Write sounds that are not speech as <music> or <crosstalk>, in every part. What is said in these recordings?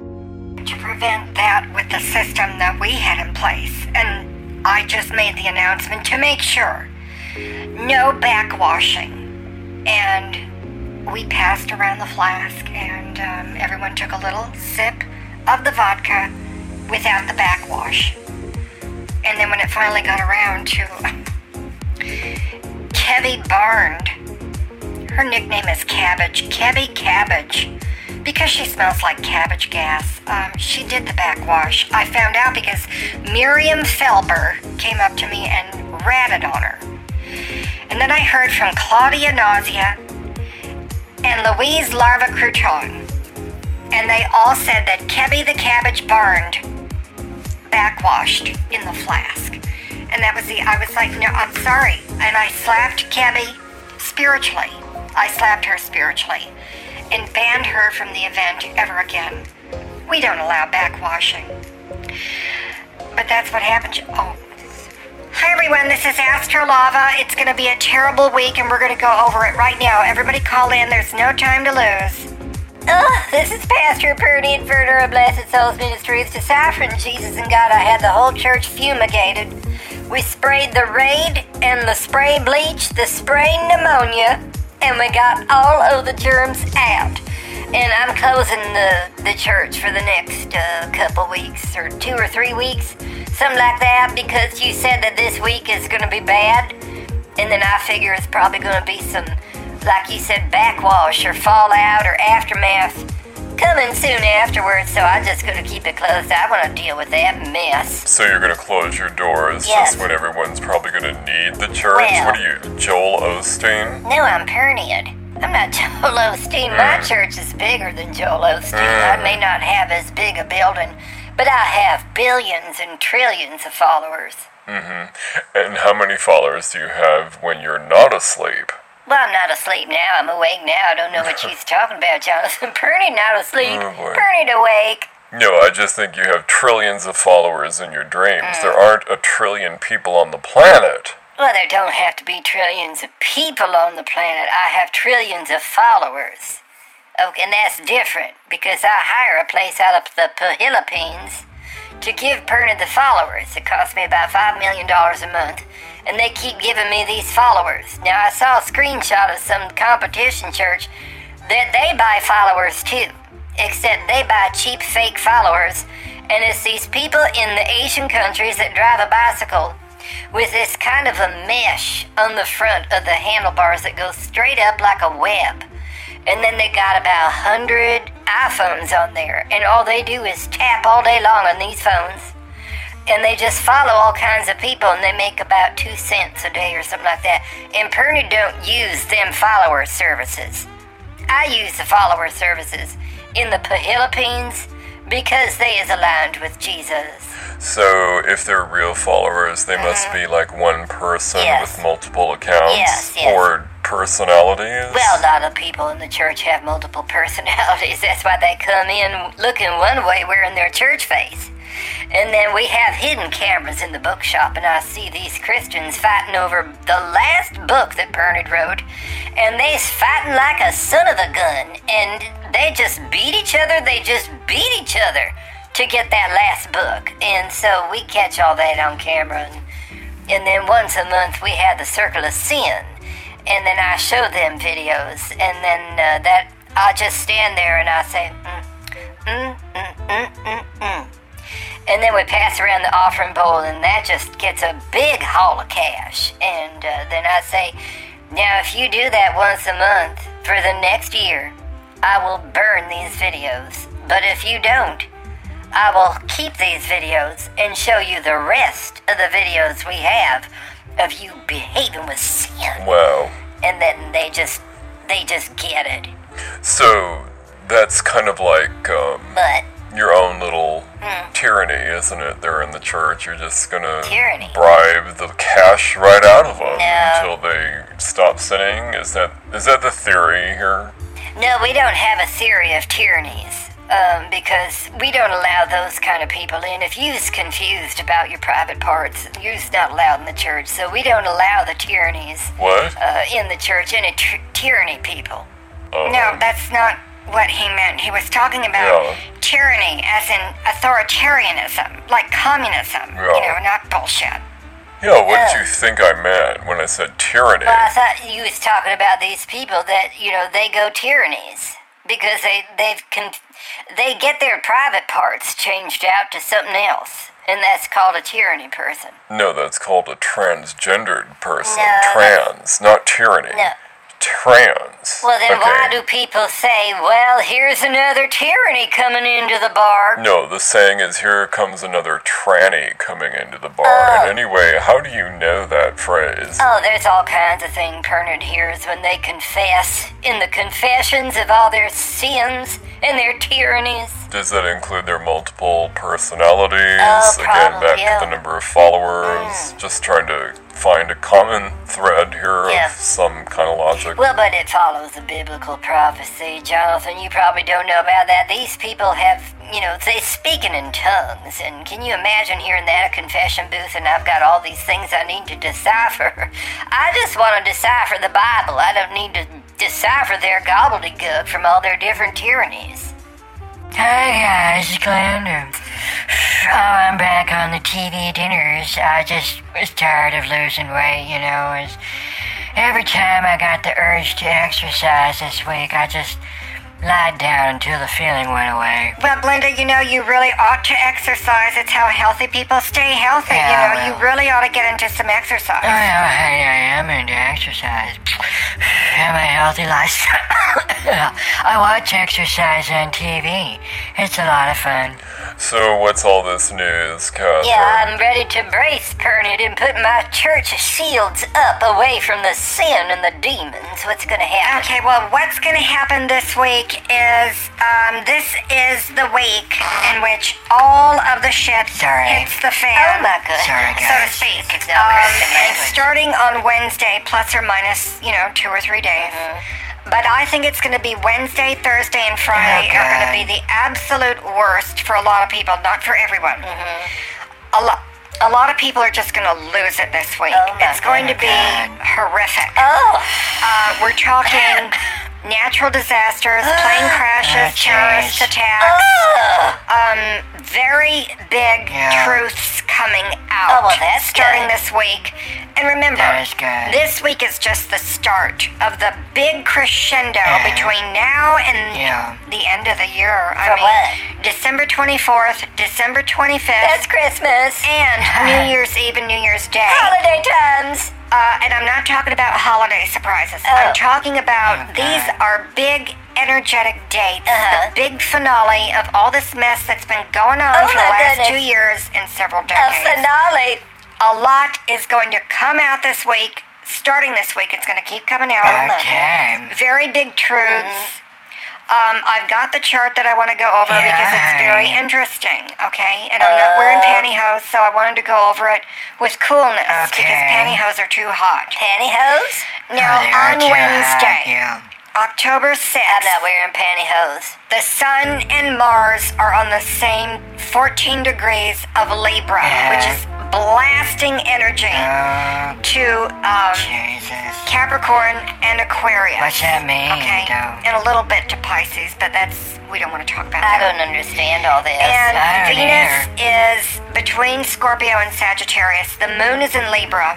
to prevent that with the system that we had in place. And I just made the announcement to make sure no backwashing. And we passed around the flask, and um, everyone took a little sip of the vodka without the backwash. And then when it finally got around to <laughs> Kevy Barned, her nickname is Cabbage, Kevy Cabbage, because she smells like cabbage gas. Um, she did the backwash. I found out because Miriam Felber came up to me and ratted on her. And then I heard from Claudia Nausea and Louise Larva Crouton. And they all said that Kebby the Cabbage burned backwashed in the flask. And that was the, I was like, no, I'm sorry. And I slapped Kebby spiritually. I slapped her spiritually and banned her from the event ever again. We don't allow backwashing. But that's what happened. Oh. Hi everyone, this is Astrolava. It's going to be a terrible week and we're going to go over it right now. Everybody call in, there's no time to lose. Oh, this is Pastor Purdy and Further of Blessed Souls Ministries. To Deciphering Jesus and God, I had the whole church fumigated. We sprayed the Raid and the spray bleach, the spray pneumonia, and we got all of the germs out. And I'm closing the, the church for the next uh, couple weeks, or two or three weeks, something like that, because you said that this week is going to be bad. And then I figure it's probably going to be some like you said, backwash or fallout or aftermath coming soon afterwards, so I'm just to keep it closed. I want to deal with that mess. So you're going to close your doors Yes. just when everyone's probably going to need the church? Well- what are you, Joel Osteen? No, I'm Perniad. I'm not <laughs> Joel Osteen. My Mm. church is bigger than Joel Osteen. I may not have as big a building, but I have billions and trillions of followers. Mm-hmm. And how many followers do you have when you're not asleep? Well, I'm not asleep now. I'm awake now. I don't know what she's <laughs> talking about, Jonathan. <laughs> Perny not asleep. Oh, boy. Perny awake. No, I just think you have trillions of followers in your dreams. Mm. There aren't a trillion people on the planet. Well, there don't have to be trillions of people on the planet. I have trillions of followers. Okay, and that's different because I hire a place out of the Philippines to give Perna the followers. It costs me about $5 million a month, and they keep giving me these followers. Now, I saw a screenshot of some competition church that they buy followers too, except they buy cheap fake followers, and it's these people in the Asian countries that drive a bicycle with this kind of a mesh on the front of the handlebars that goes straight up like a web. And then they got about a hundred iPhones on there, and all they do is tap all day long on these phones. And they just follow all kinds of people, and they make about two cents a day or something like that. And Perny don't use them follower services. I use the follower services in the Philippines because they is aligned with Jesus. So if they're real followers, they must uh-huh. be like one person Yes. with multiple accounts Yes, yes. or personalities. Well, a lot of people in the church have multiple <laughs> personalities. That's why they come in looking one way wearing their church face. And then we have hidden cameras in the bookshop, and I see these Christians fighting over the last book that Bernard wrote, and they's fighting like a son of a gun, and they just beat each other, they just beat each other to get that last book. And so we catch all that on camera, and, and then once a month we have the Circle of Sin, and then I show them videos, and then uh, that I just stand there and I say, mm, mm, mm, mm, mm, mm. And then we pass around the offering bowl, and that just gets a big haul of cash. And uh, then I say, now if you do that once a month for the next year, I will burn these videos. But if you don't, I will keep these videos and show you the rest of the videos we have of you behaving with sin Wow. and then they just they just get it. So that's kind of like um, But your own little tyranny, isn't it? There in the church, you're just gonna Tyranny? bribe the cash right out of them No. until they stop sinning. Is that is that the theory here? no, we don't have a theory of tyrannies. Um, because we don't allow those kind of people in. If you's confused about your private parts, you's not allowed in the church. So we don't allow the tyrannies What? uh, in the church. Any tr- tyranny people. Oh. No, that's not. what he meant. He was talking about Yeah. tyranny as in authoritarianism, like communism. You know, not bullshit. Yeah, what did you think I meant when I said tyranny? Well, I thought you was talking about these people that you know they go tyrannies because they they've con- they get their private parts changed out to something else, and that's called a tyranny person. No, that's called a transgendered person. No, Trans, not tyranny. No. Trans. Well, then okay. why do people say, "Well, here's another tyranny coming into the bar"? No, the saying is here comes another tranny coming into the bar. Oh. And anyway, how do you know that phrase? Oh, there's all kinds of things Pernod hears when they confess in the confessions of all their sins and their tyrannies. Does that include their multiple personalities? Oh, Again, back yeah. Mm. to the number of followers. Just trying to find a common thread here Yeah. of some kind of logic. Well, but it follows a biblical prophecy, Jonathan. You probably don't know about that. These people have, you know, they're speaking in tongues. And can you imagine hearing that at a confession booth and I've got all these things I need to decipher? I just want to decipher the Bible. I don't need to decipher their gobbledygook from all their different tyrannies. Uh, Hi guys, it's Glander. Um, oh, I'm back on the TV dinners. I just was tired of losing weight, you know. Every time I got the urge to exercise this week, I just lied down until the feeling went away. Well, Glenda, you know, you really ought to exercise. It's how healthy people stay healthy. you know, well. you really ought to get into some exercise. Oh, yeah, hey, I am into exercise. <sighs> And my healthy lifestyle. <laughs> I watch exercise on TV. It's a lot of fun. So, what's all this news, Catherine? Yeah, I'm ready to brace Pernod and put my church shields up away from the sin and the demons. What's gonna happen? Okay, well, what's going to happen this week is um, this is the week in which all of the shit Sorry. hits the fan. Oh my goodness. so Sorry, to guys. speak. It's not Um, starting on Wednesday, plus or minus, you know, two or three days. But I think it's going to be Wednesday, Thursday, and Friday Oh, are going to be the absolute worst for a lot of people, not for everyone. Mm-hmm. A lot. A lot of people are just going to lose it this week. Oh, it's going to be God. horrific. Oh, Uh, we're talking <laughs> natural disasters, <gasps> plane crashes, terrorist jeez. attacks, um, very big Yeah. truths coming out Oh, well, that's starting good. this week. And remember, That is good. this week is just the start of the big crescendo Yeah. between now and Yeah. the end of the year. I mean, what? December 24th, December 25th, That's Christmas. and <laughs> New Year's Eve and New Year's Day. Holiday times. Uh, and I'm not talking about holiday surprises. Oh. I'm talking about Oh, these are big, energetic dates. Uh-huh. The big finale of all this mess that's been going on Oh, for the last goodness. two years and several decades. A finale. A lot is going to come out this week. Starting this week, it's going to keep coming out. Okay. Very big truths. Um, I've got the chart that I want to go over because it's very interesting, okay? And I'm not wearing Uh. pantyhose, so I wanted to go over it with coolness because Okay. pantyhose are too hot. Pantyhose? Now, Oh, on Wednesday, Yeah. October 6th, I'm not wearing pantyhose. the Sun and Mars are on the same 14 degrees of Libra, Yeah. which is blasting energy Oh, to um, Jesus. Capricorn and Aquarius. What's that mean, Okay, though? and a little bit to Pisces, but that's we don't want to talk about I that. I don't understand all this. And Venus either. is between Scorpio and Sagittarius. The moon is in Libra.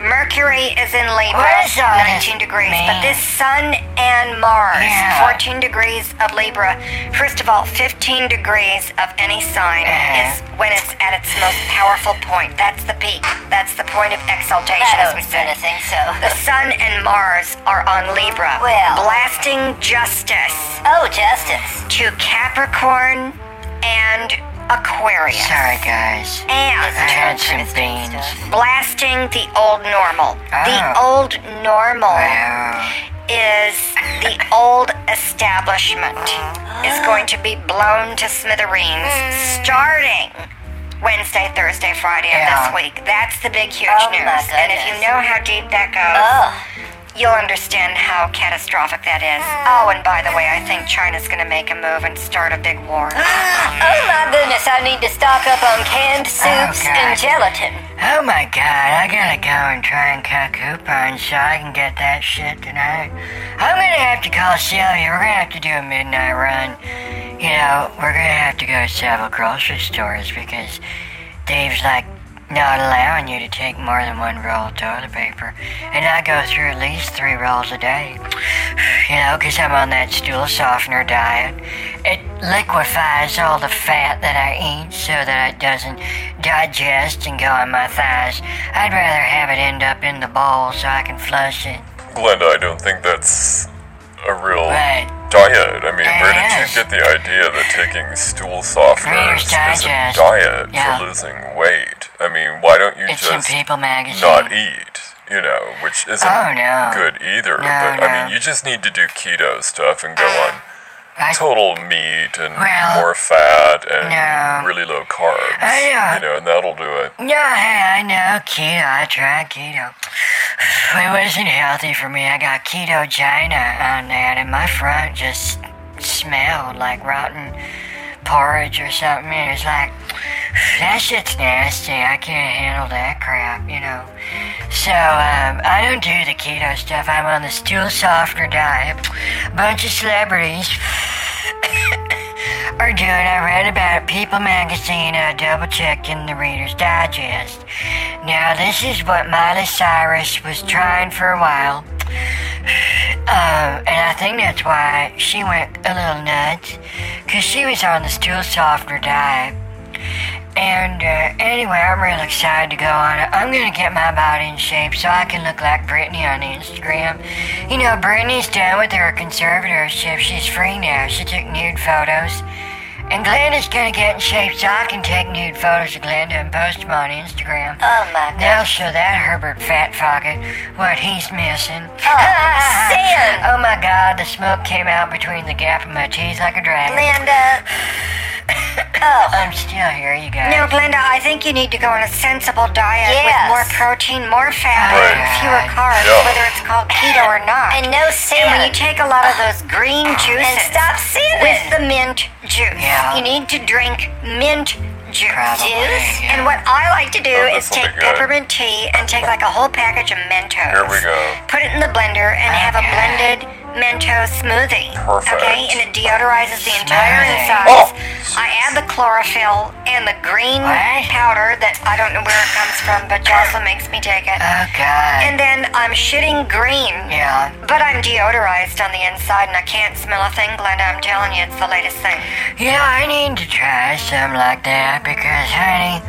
Mercury is in Libra, What does 19 degrees. But this Sun and Mars, Yeah. 14 degrees of Libra. First of all, 15 degrees of any sign Uh-huh. is when it's at its most powerful point. That's the peak. That's the point of exaltation, I as we say. kinda think so. The Sun and Mars are on Libra, Well. blasting justice Oh, justice. to Capricorn and Aquarius. Sorry, guys. And I had some beans. blasting the old normal. The Oh. old normal Wow. is the <laughs> old establishment is <gasps> going to be blown to smithereens hmm. starting Wednesday, Thursday, Friday of Yeah. this week. That's the big, huge Oh, news. And if you know how deep that goes, you'll understand how catastrophic that is. Oh, and by the way, I think China's gonna make a move and start a big war. <gasps> Oh my goodness, I need to stock up on canned soups God. and gelatin. Oh my god, I gotta go and try and cut coupons so I can get that shit tonight. I'm gonna have to call Sylvia. We're gonna have to do a midnight run. You know, we're gonna have to go to several grocery stores because Dave's like not allowing you to take more than one roll of toilet paper. And I go through at least three rolls a day. You know, because I'm on that stool softener diet. It liquefies all the fat that I eat so that it doesn't digest and go on my thighs. I'd rather have it end up in the bowl so I can flush it. Glenda, I don't think that's a real Right. Diet. I mean, where did Yes. you get the idea that taking stool softeners is a diet Yeah. for losing weight? I mean, why don't you It's just not eat? You know, which isn't Oh, no. good either. No, but I mean, you just need to do keto stuff and go on I- total meat and Well, more fat and no. really low carbs. I know. You know, and that'll do it. Yeah, hey, I know keto. I tried keto. It wasn't healthy for me. I got keto ketogina on that, and my front just smelled like rotten porridge or something. It was like, that shit's nasty. I can't handle that crap, you know. So, um, I don't do the keto stuff. I'm on the stool softener diet. Bunch of celebrities <coughs> are doing. I read about it. People magazine. I double checked in the Reader's Digest. Now, this is what Miley Cyrus was trying for a while. <sighs> Um, and I think that's why she went a little nuts. Because she was on the stool softener diet. And uh, anyway, I'm real excited to go on it. I'm gonna get my body in shape so I can look like Britney on Instagram. You know, Britney's done with her conservatorship. She's free now. She took nude photos. And Glenda's gonna get in shape so I can take nude photos of Glenda and post them on Instagram. Oh my god. They'll show that Herbert Fat Pocket what he's missing. Oh, <laughs> Sin. Oh my god, the smoke came out between the gap of my teeth like a dragon. Linda. I'm still here, you guys. No, Glenda, I think you need to go on a sensible diet with more protein, more fat, Right. and fewer carbs, Yeah. whether it's called keto or not. And no sin. And when you take a lot of those green juices And stop sinning. with the mint juice, Yeah. you need to drink mint juice. Probably, yeah. And what I like to do Oh, is take peppermint tea and take like a whole package of Mentos. Here we go. Put it in the blender and oh, have a blended Mentos smoothie. Perfect. Okay, and it deodorizes the entire inside. Oh. I add the chlorophyll and the green What? powder that I don't know where it comes from, but Jocelyn makes me take it. Oh god. And then I'm shitting green. yeah. But I'm deodorized on the inside and I can't smell a thing, Glenda. I'm telling you, it's the latest thing. You know, I need to try something like that because, honey,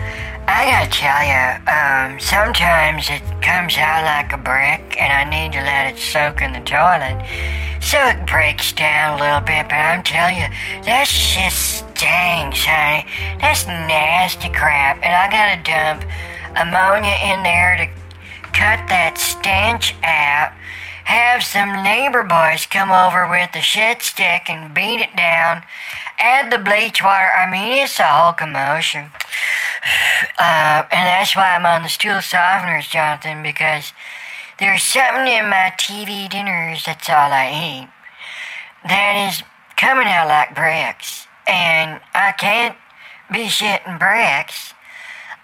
I gotta tell you, um, sometimes it comes out like a brick and I need to let it soak in the toilet so it breaks down a little bit. But I'm telling you, that shit stinks, honey. That's nasty crap. And I gotta dump ammonia in there to cut that stench out. Have some neighbor boys come over with the shit stick and beat it down. Add the bleach water. I mean, it's a whole commotion. <laughs> Uh, and that's why I'm on the stool softeners, Jonathan, because there's something in my TV dinners, that's all I eat, that is coming out like bricks. And I can't be shitting bricks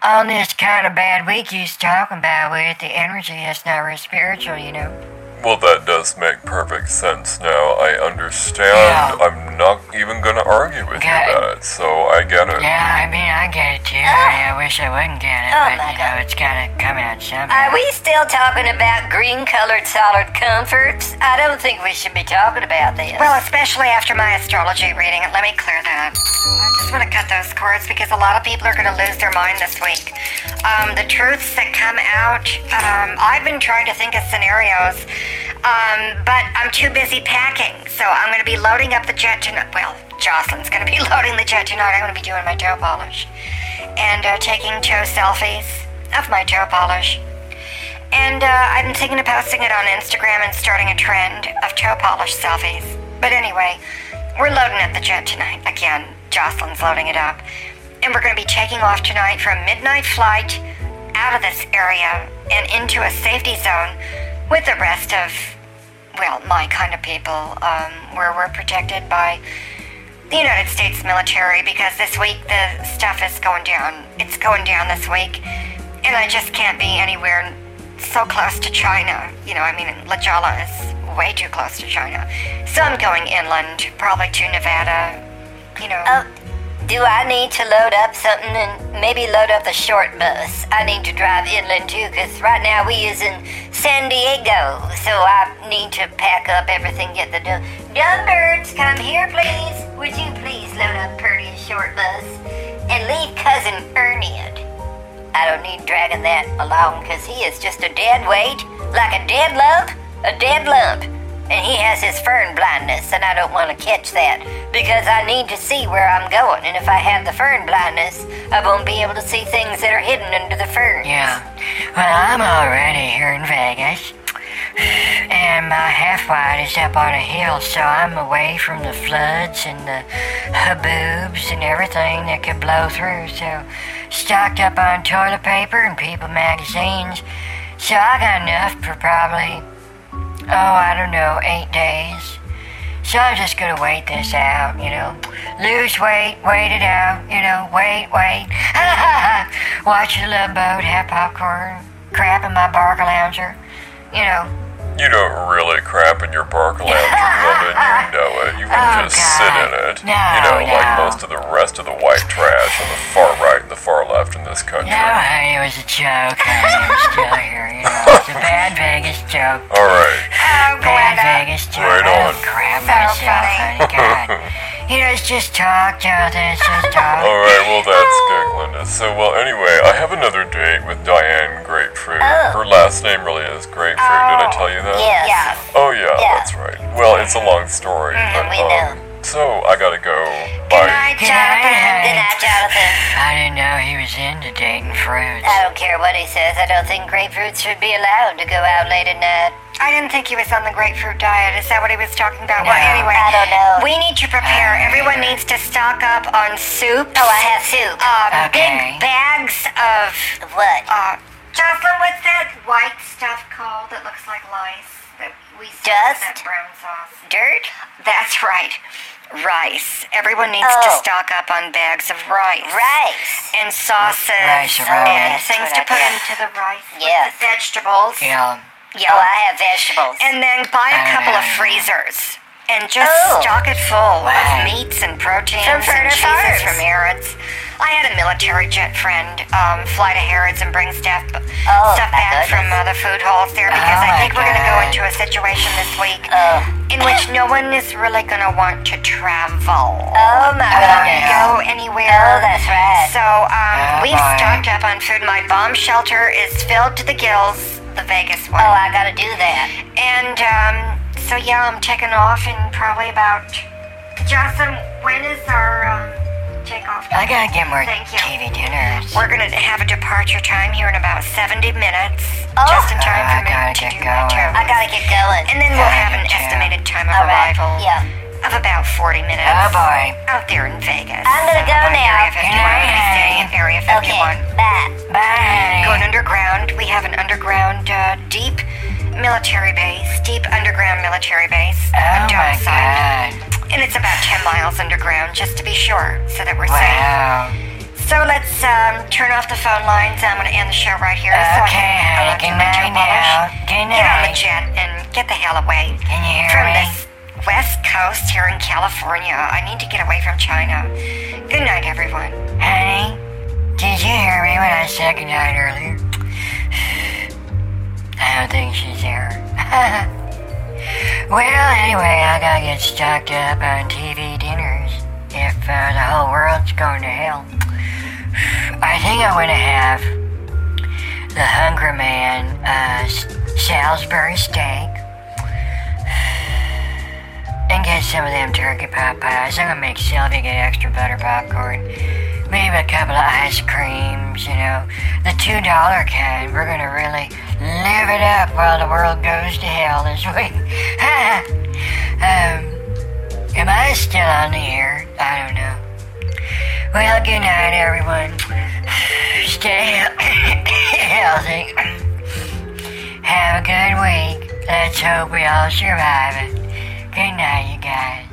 on this kind of bad week you talking about with the energy that's not real spiritual, you know. Well, that does make perfect sense now. I understand. Yeah. I'm not even going to argue with Okay. you about it, so I get it. Yeah, I mean, I get it too. I wish I wouldn't get it, Oh, but my you know, it's gotta come out somehow. Are we still talking about green colored solid comforts? I don't think we should be talking about this. Well, especially after my astrology reading. Let me clear that. I just want to cut those cords because a lot of people are going to lose their mind this week. Um, the truths that come out, um, I've been trying to think of scenarios, um, but I'm too busy packing. So I'm going to be loading up the jet tonight. Well, Jocelyn's going to be <laughs> loading the jet tonight. I'm going to be doing my toe polish and uh, taking toe selfies of my toe polish. And uh, I'm thinking of posting it on Instagram and starting a trend of toe polish selfies. But anyway, we're loading up the jet tonight. Again, Jocelyn's loading it up. And we're going to be taking off tonight for a midnight flight out of this area and into a safety zone with the rest of, well, my kind of people, um, where we're protected by the United States military because this week the stuff is going down. It's going down this week, and I just can't be anywhere so close to China. You know, I mean, La Jolla is way too close to China. So I'm going inland, probably to Nevada. You know. Oh, do I need to load up something and maybe load up the short bus? I need to drive inland too, because right now we using San Diego, so I need to pack up everything, get the dumb, dumb birds, come here please. Would you please load up Purdy's short bus and leave cousin Ernie it? I don't need dragging that along, because he is just a dead weight, like a dead lump, a dead lump. And he has his fern blindness, and I don't want to catch that because I need to see where I'm going. And if I have the fern blindness, I won't be able to see things that are hidden under the ferns. Yeah. Well, I'm already here in Vegas. And my half white is up on a hill, so I'm away from the floods and the haboobs and everything that could blow through. So, stocked up on toilet paper and People magazines. So, I got enough for probably, oh, I don't know, eight days. So, I'm just gonna wait this out, you know. Lose weight, wait it out, you know, wait, wait. <laughs> Watch the little boat, have popcorn, crap in my Barcalounger, you know. You don't really crap in your Barcalounger, Glenda, and you <laughs> know it. You wouldn't Oh, just sit in it. No, you know, like most of the rest of the white trash on the far right and the far left in this country. No, honey, it was a joke, honey. I'm <laughs> still here, you know. It's a bad Vegas joke. All right. oh, Bad Vegas joke. Right I on. don't crap So myself, funny. honey. God. <laughs> You know, it's just talk, Jonathan. It's just talk. All right, well, that's good, Glenda. So, well, anyway, I have another date with Diane Grapefruit. Oh. Her last name really is Grapefruit. Did I tell you that? Yes. Yes. Oh, yeah, Yeah. that's right. Well, it's a long story. but, we um, know. So, I gotta go. Good Bye. night, Good night, Jonathan. Good night, Jonathan. I didn't know he was into dating fruits. I don't care what he says. I don't think grapefruits should be allowed to go out late at night. I didn't think he was on the grapefruit diet. Is that what he was talking about? Well, anyway, I don't know. we need to prepare. Uh, Everyone needs to stock up on soup. Oh, I have soup. Uh, Okay. Big bags of. What? Uh, Jocelyn, what's that white stuff called that looks like lice? That we Dust? That brown sauce. Dirt? That's right. Rice. Everyone needs to Oh. stock up on bags of rice. Rice. And sauces. Rice and things to put into the rice. with Yes. the vegetables. Yeah. Yeah. Oh, I have vegetables. And then buy a couple of freezers and just Oh. stock it full Wow. of meats and proteins From and cheeses Farms. from Harrods. I had a military jet friend um, fly to Harrods and bring stuff Oh, stuff back from uh, the food halls there because Oh, I think we're going to go into a situation this week Oh. in which no one is really going to want to travel. Oh, my goodness. don't go anywhere. Oh, that's right. So um, Oh, we've stocked up on food. My bomb shelter is filled to the gills. The Vegas one. Oh, I gotta do that. And um, so yeah, I'm checking off in probably about. Jocelyn, when is our um, takeoff? I gotta get more Thank you. TV dinners. We're gonna have a departure time here in about 70 minutes, Oh. just in time I for me to do my going. I gotta get going. And then we'll have an get to. estimated time of All right. arrival Yeah. Of about 40 minutes. Oh boy. Out there in Vegas. I'm gonna go now. Area 51. We're gonna be staying at Area 51. Okay. Bye. Bye. Going underground. We have an underground, uh, deep military base, deep underground military base. Oh my side. god. And it's about 10 miles underground, just to be sure, so that we're safe. Wow. So let's um, turn off the phone lines. I'm going to end the show right here. so I Okay, can, uh, Good night now. Good Get on the jet and get the hell away Can you hear from me? this west coast here in California. I need to get away from China. Good night, everyone. Honey, did you hear me when I said good night earlier? <sighs> I don't think she's there. <laughs> well, anyway, I gotta get stocked up on TV dinners if uh, the whole world's going to hell. <sighs> I think I'm gonna have the Hungry-Man uh, Salisbury steak and get some of them turkey pot pies. I'm gonna make Sylvia get extra butter popcorn. Maybe a couple of ice creams, you know. The two dollar kind. We're gonna really live it up while the world goes to hell this week. <laughs> um, am I still on the air? I don't know. Well, good night, everyone. <sighs> Stay <coughs> healthy. <coughs> Have a good week. let's hope we all survive it. Good night, you guys.